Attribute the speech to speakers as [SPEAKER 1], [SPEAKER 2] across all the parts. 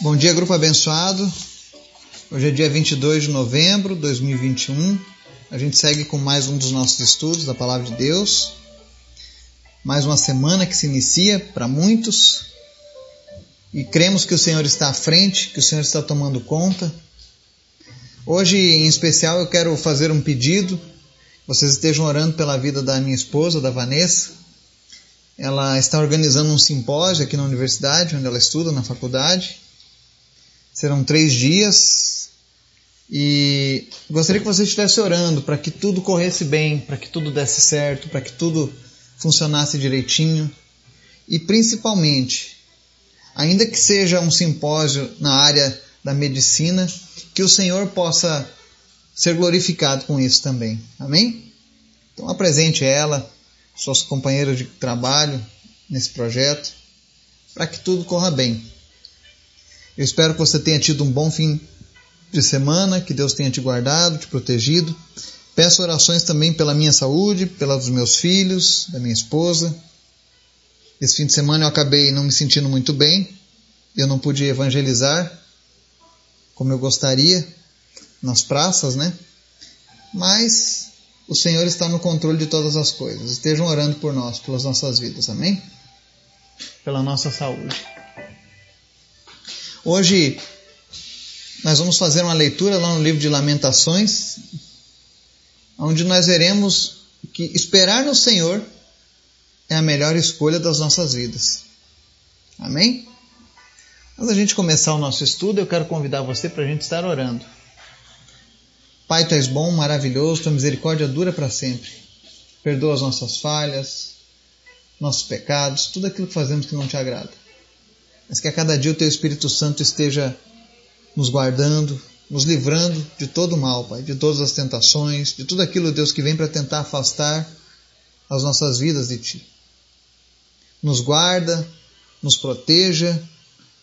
[SPEAKER 1] Bom dia, grupo abençoado. Hoje é dia 22 de novembro de 2021. A gente segue com mais um dos nossos estudos da Palavra de Deus. Mais uma semana que se inicia para muitos. E cremos que o Senhor está à frente, que o Senhor está tomando conta. Hoje, em especial, eu quero fazer um pedido. Vocês estejam orando pela vida da minha esposa, da Vanessa. Ela está organizando um simpósio aqui na universidade, onde ela estuda, na faculdade Serão três dias e gostaria que você estivesse orando para que tudo corresse bem, para que tudo desse certo, para que tudo funcionasse direitinho e principalmente, ainda que seja um simpósio na área da medicina, que o Senhor possa ser glorificado com isso também. Amém? Então apresente ela, suas companheiras de trabalho nesse projeto, para que tudo corra bem. Eu espero que você tenha tido um bom fim de semana, que Deus tenha te guardado, te protegido. Peço orações também pela minha saúde, pela dos meus filhos, da minha esposa. Esse fim de semana eu acabei não me sentindo muito bem. Eu não pude evangelizar como eu gostaria nas praças, né? Mas o Senhor está no controle de todas as coisas. Estejam orando por nós, pelas nossas vidas, amém? Pela nossa saúde. Hoje nós vamos fazer uma leitura lá no livro de Lamentações, onde nós veremos que esperar no Senhor é a melhor escolha das nossas vidas. Amém? Antes da gente começar o nosso estudo, eu quero convidar você para a gente estar orando. Pai, tu és bom, maravilhoso, tua misericórdia dura para sempre. Perdoa as nossas falhas, nossos pecados, tudo aquilo que fazemos que não te agrada mas que a cada dia o Teu Espírito Santo esteja nos guardando, nos livrando de todo o mal, Pai, de todas as tentações, de tudo aquilo, Deus, que vem para tentar afastar as nossas vidas de Ti. Nos guarda, nos proteja,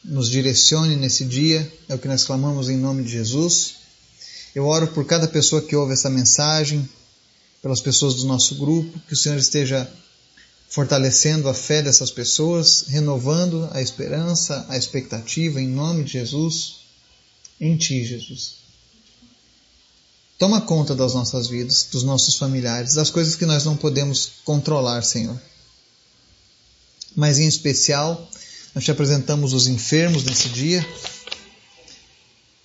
[SPEAKER 1] nos direcione nesse dia, é o que nós clamamos em nome de Jesus. Eu oro por cada pessoa que ouve essa mensagem, pelas pessoas do nosso grupo, que o Senhor esteja fortalecendo a fé dessas pessoas, renovando a esperança, a expectativa em nome de Jesus, em Ti, Jesus. Toma conta das nossas vidas, dos nossos familiares, das coisas que nós não podemos controlar, Senhor. Mas em especial, nós te apresentamos os enfermos nesse dia.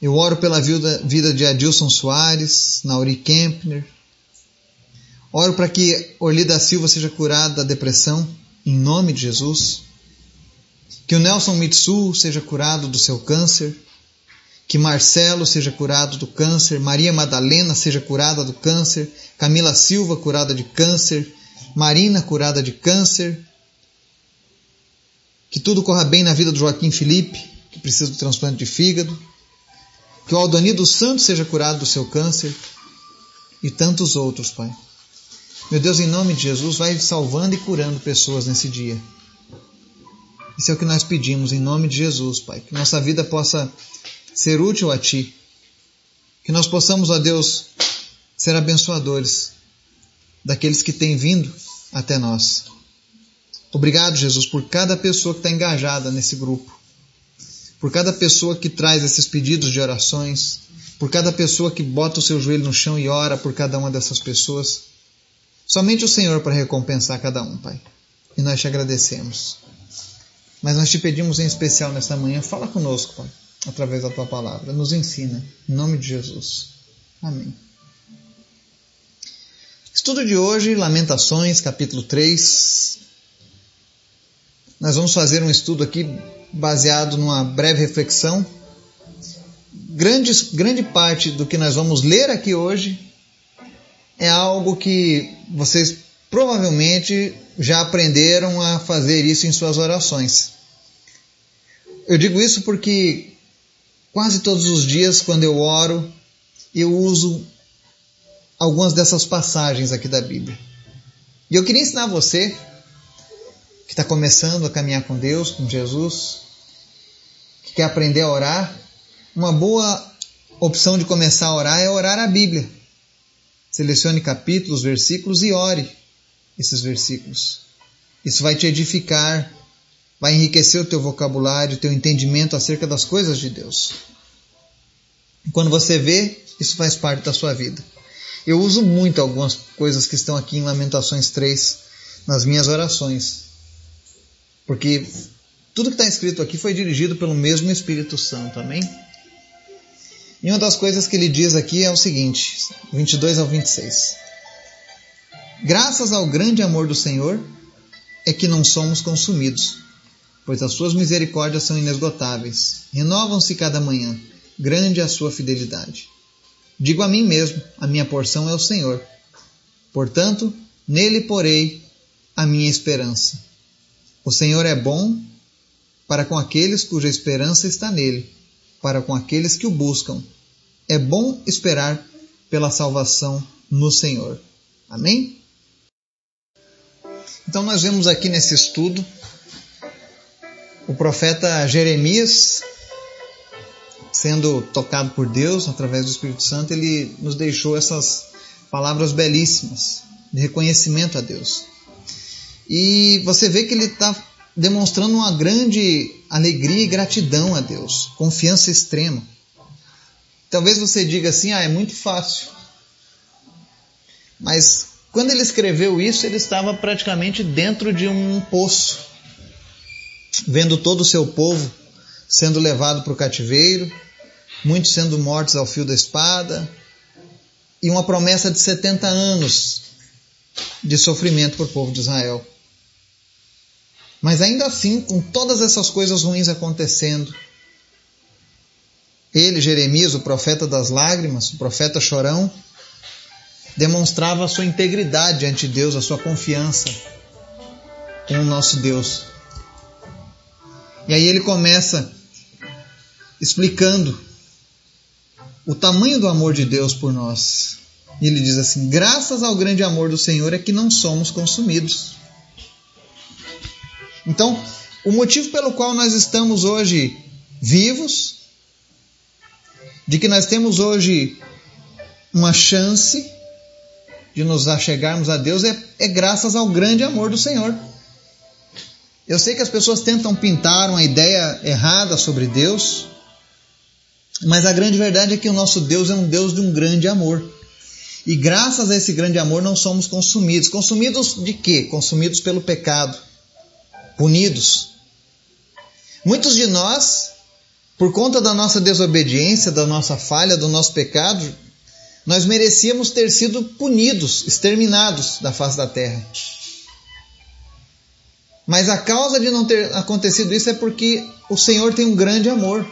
[SPEAKER 1] Eu oro pela vida de Adilson Soares, Nauri Kempner, Oro para que Orli da Silva seja curada da depressão, em nome de Jesus. Que o Nelson Mitsu seja curado do seu câncer. Que Marcelo seja curado do câncer. Maria Madalena seja curada do câncer. Camila Silva curada de câncer. Marina curada de câncer. Que tudo corra bem na vida do Joaquim Felipe, que precisa do transplante de fígado. Que o Aldoni Santos seja curado do seu câncer. E tantos outros, Pai. Meu Deus, em nome de Jesus, vai salvando e curando pessoas nesse dia. Isso é o que nós pedimos em nome de Jesus, Pai. Que nossa vida possa ser útil a Ti. Que nós possamos, ó Deus, ser abençoadores daqueles que têm vindo até nós. Obrigado, Jesus, por cada pessoa que está engajada nesse grupo, por cada pessoa que traz esses pedidos de orações, por cada pessoa que bota o seu joelho no chão e ora por cada uma dessas pessoas. Somente o Senhor para recompensar cada um, Pai. E nós te agradecemos. Mas nós te pedimos em especial nesta manhã, fala conosco, Pai, através da tua palavra. Nos ensina, em nome de Jesus. Amém. Estudo de hoje, Lamentações, capítulo 3. Nós vamos fazer um estudo aqui baseado numa breve reflexão. Grande, grande parte do que nós vamos ler aqui hoje é algo que vocês provavelmente já aprenderam a fazer isso em suas orações. Eu digo isso porque quase todos os dias, quando eu oro, eu uso algumas dessas passagens aqui da Bíblia. E eu queria ensinar você, que está começando a caminhar com Deus, com Jesus, que quer aprender a orar, uma boa opção de começar a orar é orar a Bíblia. Selecione capítulos, versículos e ore esses versículos. Isso vai te edificar vai enriquecer o teu vocabulário, o teu entendimento acerca das coisas de Deus. Quando você vê, isso faz parte da sua vida. Eu uso muito algumas coisas que estão aqui em Lamentações 3 nas minhas orações. Porque tudo que está escrito aqui foi dirigido pelo mesmo Espírito Santo, amém? E uma das coisas que ele diz aqui é o seguinte, 22 ao 26. Graças ao grande amor do Senhor é que não somos consumidos, pois as suas misericórdias são inesgotáveis, renovam-se cada manhã, grande é a sua fidelidade. Digo a mim mesmo: a minha porção é o Senhor. Portanto, nele porei a minha esperança. O Senhor é bom para com aqueles cuja esperança está nele, para com aqueles que o buscam. É bom esperar pela salvação no Senhor. Amém? Então, nós vemos aqui nesse estudo o profeta Jeremias sendo tocado por Deus através do Espírito Santo, ele nos deixou essas palavras belíssimas de reconhecimento a Deus. E você vê que ele está demonstrando uma grande alegria e gratidão a Deus, confiança extrema. Talvez você diga assim: ah, é muito fácil. Mas quando ele escreveu isso, ele estava praticamente dentro de um poço, vendo todo o seu povo sendo levado para o cativeiro, muitos sendo mortos ao fio da espada, e uma promessa de 70 anos de sofrimento para o povo de Israel. Mas ainda assim, com todas essas coisas ruins acontecendo, ele, Jeremias, o profeta das lágrimas, o profeta chorão, demonstrava a sua integridade diante de Deus, a sua confiança com o nosso Deus. E aí ele começa explicando o tamanho do amor de Deus por nós. E ele diz assim: graças ao grande amor do Senhor é que não somos consumidos. Então, o motivo pelo qual nós estamos hoje vivos, de que nós temos hoje uma chance de nos achegarmos a Deus, é, é graças ao grande amor do Senhor. Eu sei que as pessoas tentam pintar uma ideia errada sobre Deus, mas a grande verdade é que o nosso Deus é um Deus de um grande amor. E graças a esse grande amor não somos consumidos. Consumidos de quê? Consumidos pelo pecado. Punidos. Muitos de nós, por conta da nossa desobediência, da nossa falha, do nosso pecado, nós merecíamos ter sido punidos, exterminados da face da terra. Mas a causa de não ter acontecido isso é porque o Senhor tem um grande amor.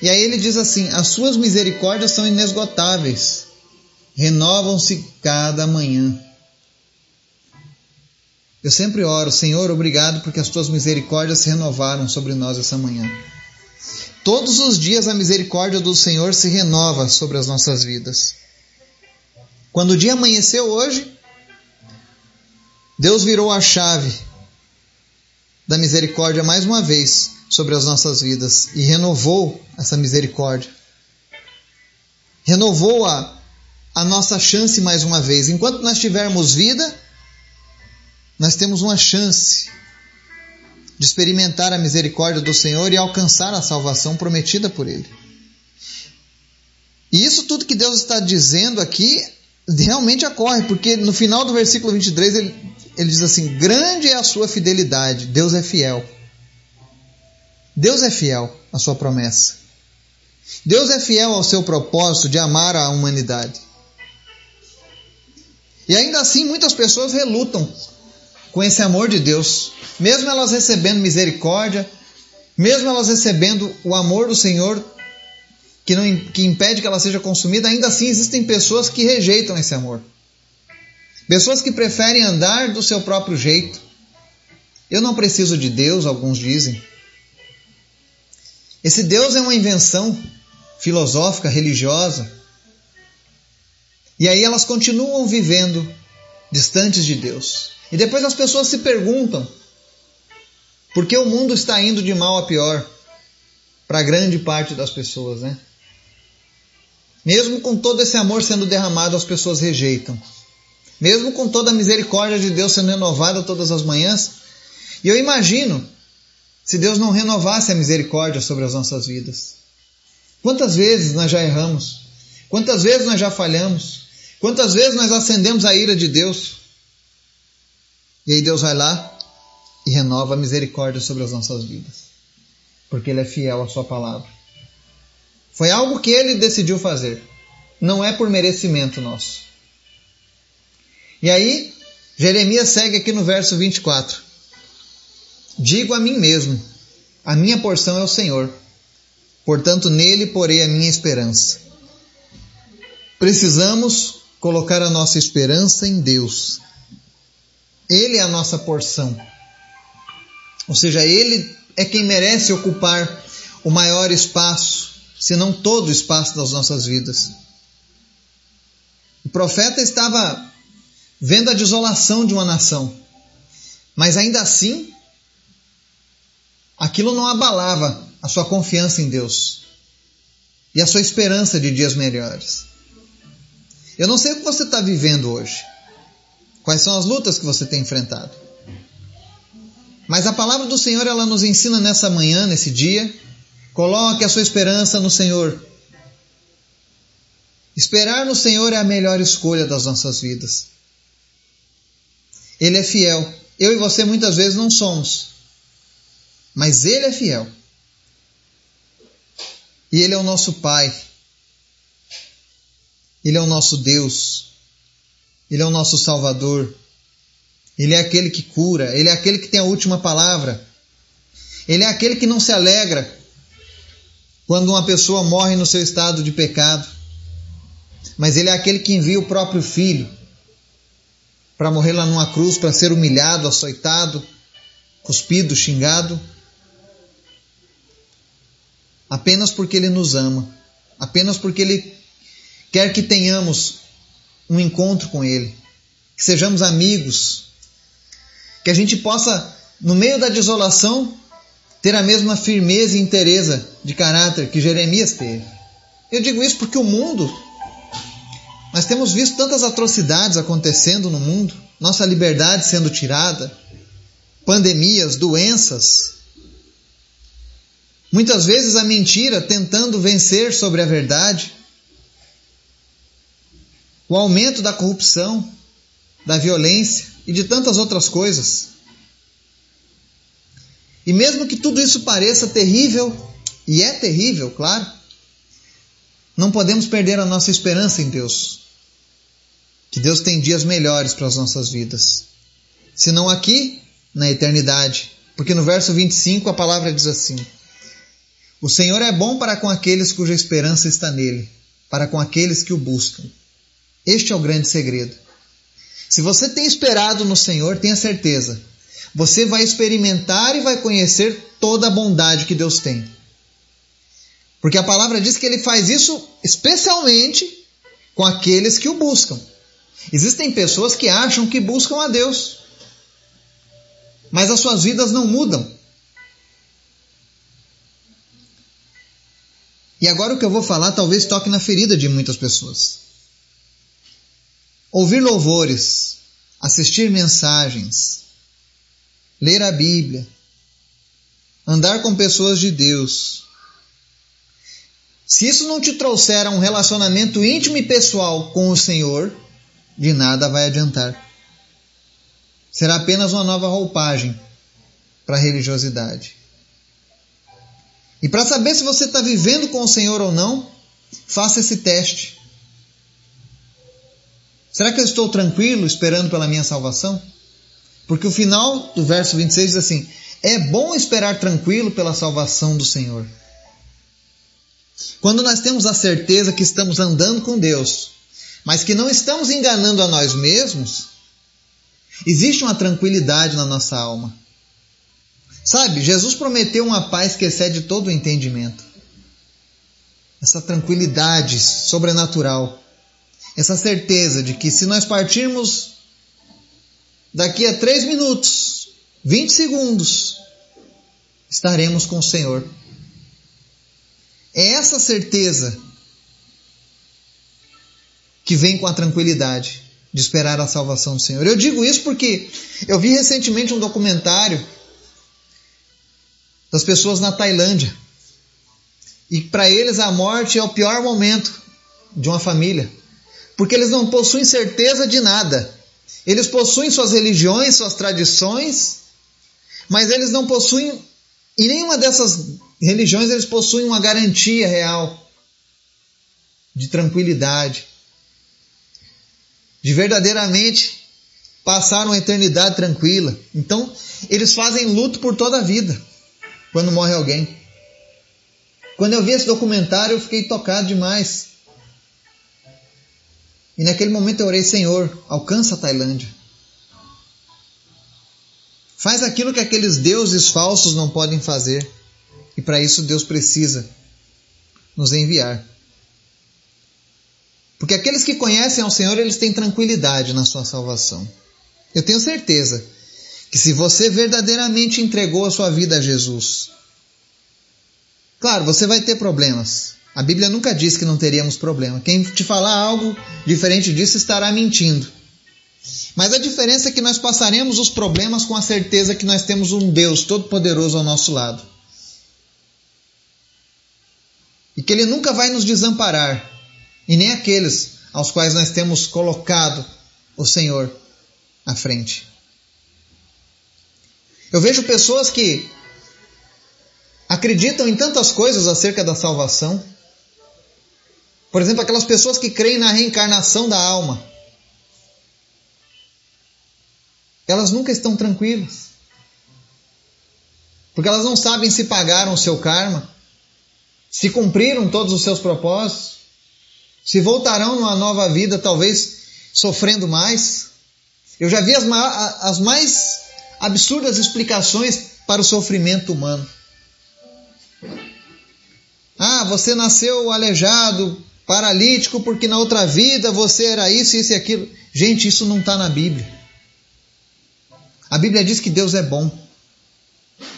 [SPEAKER 1] E aí ele diz assim: As suas misericórdias são inesgotáveis, renovam-se cada manhã. Eu sempre oro, Senhor, obrigado porque as tuas misericórdias se renovaram sobre nós essa manhã. Todos os dias a misericórdia do Senhor se renova sobre as nossas vidas. Quando o dia amanheceu hoje, Deus virou a chave da misericórdia mais uma vez sobre as nossas vidas e renovou essa misericórdia. Renovou a, a nossa chance mais uma vez. Enquanto nós tivermos vida, nós temos uma chance de experimentar a misericórdia do Senhor e alcançar a salvação prometida por Ele. E isso tudo que Deus está dizendo aqui realmente ocorre, porque no final do versículo 23 ele, ele diz assim: Grande é a sua fidelidade, Deus é fiel. Deus é fiel à sua promessa. Deus é fiel ao seu propósito de amar a humanidade. E ainda assim, muitas pessoas relutam com esse amor de Deus, mesmo elas recebendo misericórdia, mesmo elas recebendo o amor do Senhor, que, não, que impede que ela seja consumida, ainda assim existem pessoas que rejeitam esse amor. Pessoas que preferem andar do seu próprio jeito. Eu não preciso de Deus, alguns dizem. Esse Deus é uma invenção filosófica, religiosa. E aí elas continuam vivendo distantes de Deus. E depois as pessoas se perguntam por que o mundo está indo de mal a pior para grande parte das pessoas, né? Mesmo com todo esse amor sendo derramado, as pessoas rejeitam. Mesmo com toda a misericórdia de Deus sendo renovada todas as manhãs, E eu imagino se Deus não renovasse a misericórdia sobre as nossas vidas. Quantas vezes nós já erramos? Quantas vezes nós já falhamos? Quantas vezes nós acendemos a ira de Deus? E aí Deus vai lá e renova a misericórdia sobre as nossas vidas. Porque Ele é fiel à Sua palavra. Foi algo que Ele decidiu fazer. Não é por merecimento nosso. E aí, Jeremias segue aqui no verso 24. Digo a mim mesmo: a minha porção é o Senhor, portanto nele porei a minha esperança. Precisamos colocar a nossa esperança em Deus. Ele é a nossa porção. Ou seja, Ele é quem merece ocupar o maior espaço, se não todo o espaço das nossas vidas. O profeta estava vendo a desolação de uma nação, mas ainda assim, aquilo não abalava a sua confiança em Deus e a sua esperança de dias melhores. Eu não sei o que você está vivendo hoje, quais são as lutas que você tem enfrentado. Mas a palavra do Senhor ela nos ensina nessa manhã, nesse dia, coloque a sua esperança no Senhor. Esperar no Senhor é a melhor escolha das nossas vidas. Ele é fiel. Eu e você muitas vezes não somos. Mas Ele é fiel. E Ele é o nosso Pai. Ele é o nosso Deus. Ele é o nosso Salvador. Ele é aquele que cura. Ele é aquele que tem a última palavra. Ele é aquele que não se alegra quando uma pessoa morre no seu estado de pecado. Mas Ele é aquele que envia o próprio Filho para morrer lá numa cruz, para ser humilhado, açoitado, cuspido, xingado. Apenas porque Ele nos ama. Apenas porque Ele quer que tenhamos um encontro com Ele, que sejamos amigos, que a gente possa, no meio da desolação, ter a mesma firmeza e inteireza de caráter que Jeremias teve. Eu digo isso porque o mundo, nós temos visto tantas atrocidades acontecendo no mundo, nossa liberdade sendo tirada, pandemias, doenças. Muitas vezes a mentira tentando vencer sobre a verdade o aumento da corrupção, da violência e de tantas outras coisas. E mesmo que tudo isso pareça terrível, e é terrível, claro, não podemos perder a nossa esperança em Deus. Que Deus tem dias melhores para as nossas vidas. Se não aqui, na eternidade. Porque no verso 25 a palavra diz assim: O Senhor é bom para com aqueles cuja esperança está nele, para com aqueles que o buscam. Este é o grande segredo. Se você tem esperado no Senhor, tenha certeza, você vai experimentar e vai conhecer toda a bondade que Deus tem. Porque a palavra diz que ele faz isso especialmente com aqueles que o buscam. Existem pessoas que acham que buscam a Deus, mas as suas vidas não mudam. E agora o que eu vou falar talvez toque na ferida de muitas pessoas. Ouvir louvores, assistir mensagens, ler a Bíblia, andar com pessoas de Deus. Se isso não te trouxer a um relacionamento íntimo e pessoal com o Senhor, de nada vai adiantar. Será apenas uma nova roupagem para a religiosidade. E para saber se você está vivendo com o Senhor ou não, faça esse teste. Será que eu estou tranquilo esperando pela minha salvação? Porque o final do verso 26 diz assim: É bom esperar tranquilo pela salvação do Senhor. Quando nós temos a certeza que estamos andando com Deus, mas que não estamos enganando a nós mesmos, existe uma tranquilidade na nossa alma. Sabe, Jesus prometeu uma paz que excede todo o entendimento. Essa tranquilidade sobrenatural essa certeza de que se nós partirmos daqui a três minutos, 20 segundos, estaremos com o Senhor. É essa certeza que vem com a tranquilidade de esperar a salvação do Senhor. Eu digo isso porque eu vi recentemente um documentário das pessoas na Tailândia. E para eles a morte é o pior momento de uma família, porque eles não possuem certeza de nada. Eles possuem suas religiões, suas tradições, mas eles não possuem, em nenhuma dessas religiões, eles possuem uma garantia real de tranquilidade, de verdadeiramente passar uma eternidade tranquila. Então, eles fazem luto por toda a vida quando morre alguém. Quando eu vi esse documentário, eu fiquei tocado demais. E naquele momento eu orei, Senhor, alcança a Tailândia. Faz aquilo que aqueles deuses falsos não podem fazer. E para isso Deus precisa nos enviar. Porque aqueles que conhecem ao Senhor, eles têm tranquilidade na sua salvação. Eu tenho certeza que se você verdadeiramente entregou a sua vida a Jesus, claro, você vai ter problemas. A Bíblia nunca diz que não teríamos problema. Quem te falar algo diferente disso estará mentindo. Mas a diferença é que nós passaremos os problemas com a certeza que nós temos um Deus todo-poderoso ao nosso lado. E que Ele nunca vai nos desamparar e nem aqueles aos quais nós temos colocado o Senhor à frente. Eu vejo pessoas que acreditam em tantas coisas acerca da salvação. Por exemplo, aquelas pessoas que creem na reencarnação da alma. Elas nunca estão tranquilas. Porque elas não sabem se pagaram o seu karma, se cumpriram todos os seus propósitos, se voltarão numa nova vida, talvez sofrendo mais. Eu já vi as, as mais absurdas explicações para o sofrimento humano. Ah, você nasceu aleijado, paralítico, porque na outra vida você era isso, isso e aquilo. Gente, isso não está na Bíblia. A Bíblia diz que Deus é bom,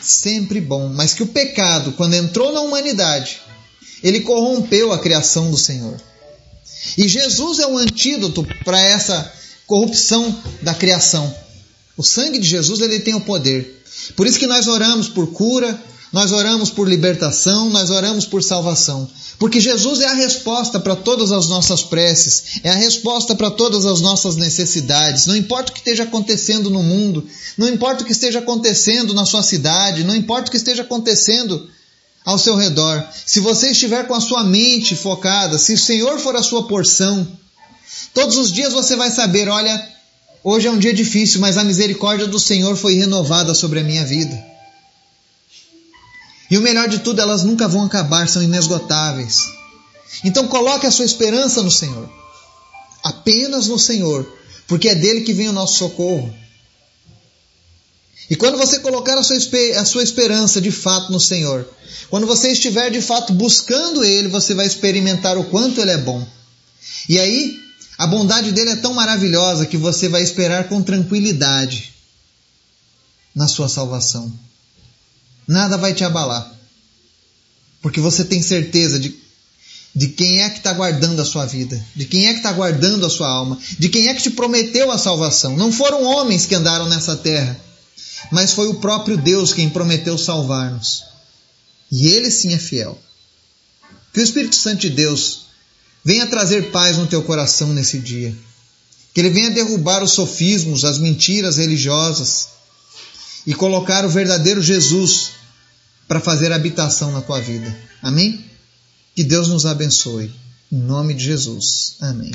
[SPEAKER 1] sempre bom, mas que o pecado, quando entrou na humanidade, ele corrompeu a criação do Senhor. E Jesus é o antídoto para essa corrupção da criação. O sangue de Jesus ele tem o poder. Por isso que nós oramos por cura, nós oramos por libertação, nós oramos por salvação. Porque Jesus é a resposta para todas as nossas preces, é a resposta para todas as nossas necessidades. Não importa o que esteja acontecendo no mundo, não importa o que esteja acontecendo na sua cidade, não importa o que esteja acontecendo ao seu redor, se você estiver com a sua mente focada, se o Senhor for a sua porção, todos os dias você vai saber: olha, hoje é um dia difícil, mas a misericórdia do Senhor foi renovada sobre a minha vida. E o melhor de tudo, elas nunca vão acabar, são inesgotáveis. Então coloque a sua esperança no Senhor. Apenas no Senhor, porque é dele que vem o nosso socorro. E quando você colocar a sua, a sua esperança de fato no Senhor, quando você estiver de fato buscando Ele, você vai experimentar o quanto Ele é bom. E aí, a bondade dele é tão maravilhosa que você vai esperar com tranquilidade na sua salvação. Nada vai te abalar, porque você tem certeza de, de quem é que está guardando a sua vida, de quem é que está guardando a sua alma, de quem é que te prometeu a salvação. Não foram homens que andaram nessa terra, mas foi o próprio Deus quem prometeu salvar-nos. E Ele sim é fiel. Que o Espírito Santo de Deus venha trazer paz no teu coração nesse dia. Que Ele venha derrubar os sofismos, as mentiras religiosas e colocar o verdadeiro Jesus para fazer habitação na tua vida. Amém? Que Deus nos abençoe. Em nome de Jesus. Amém.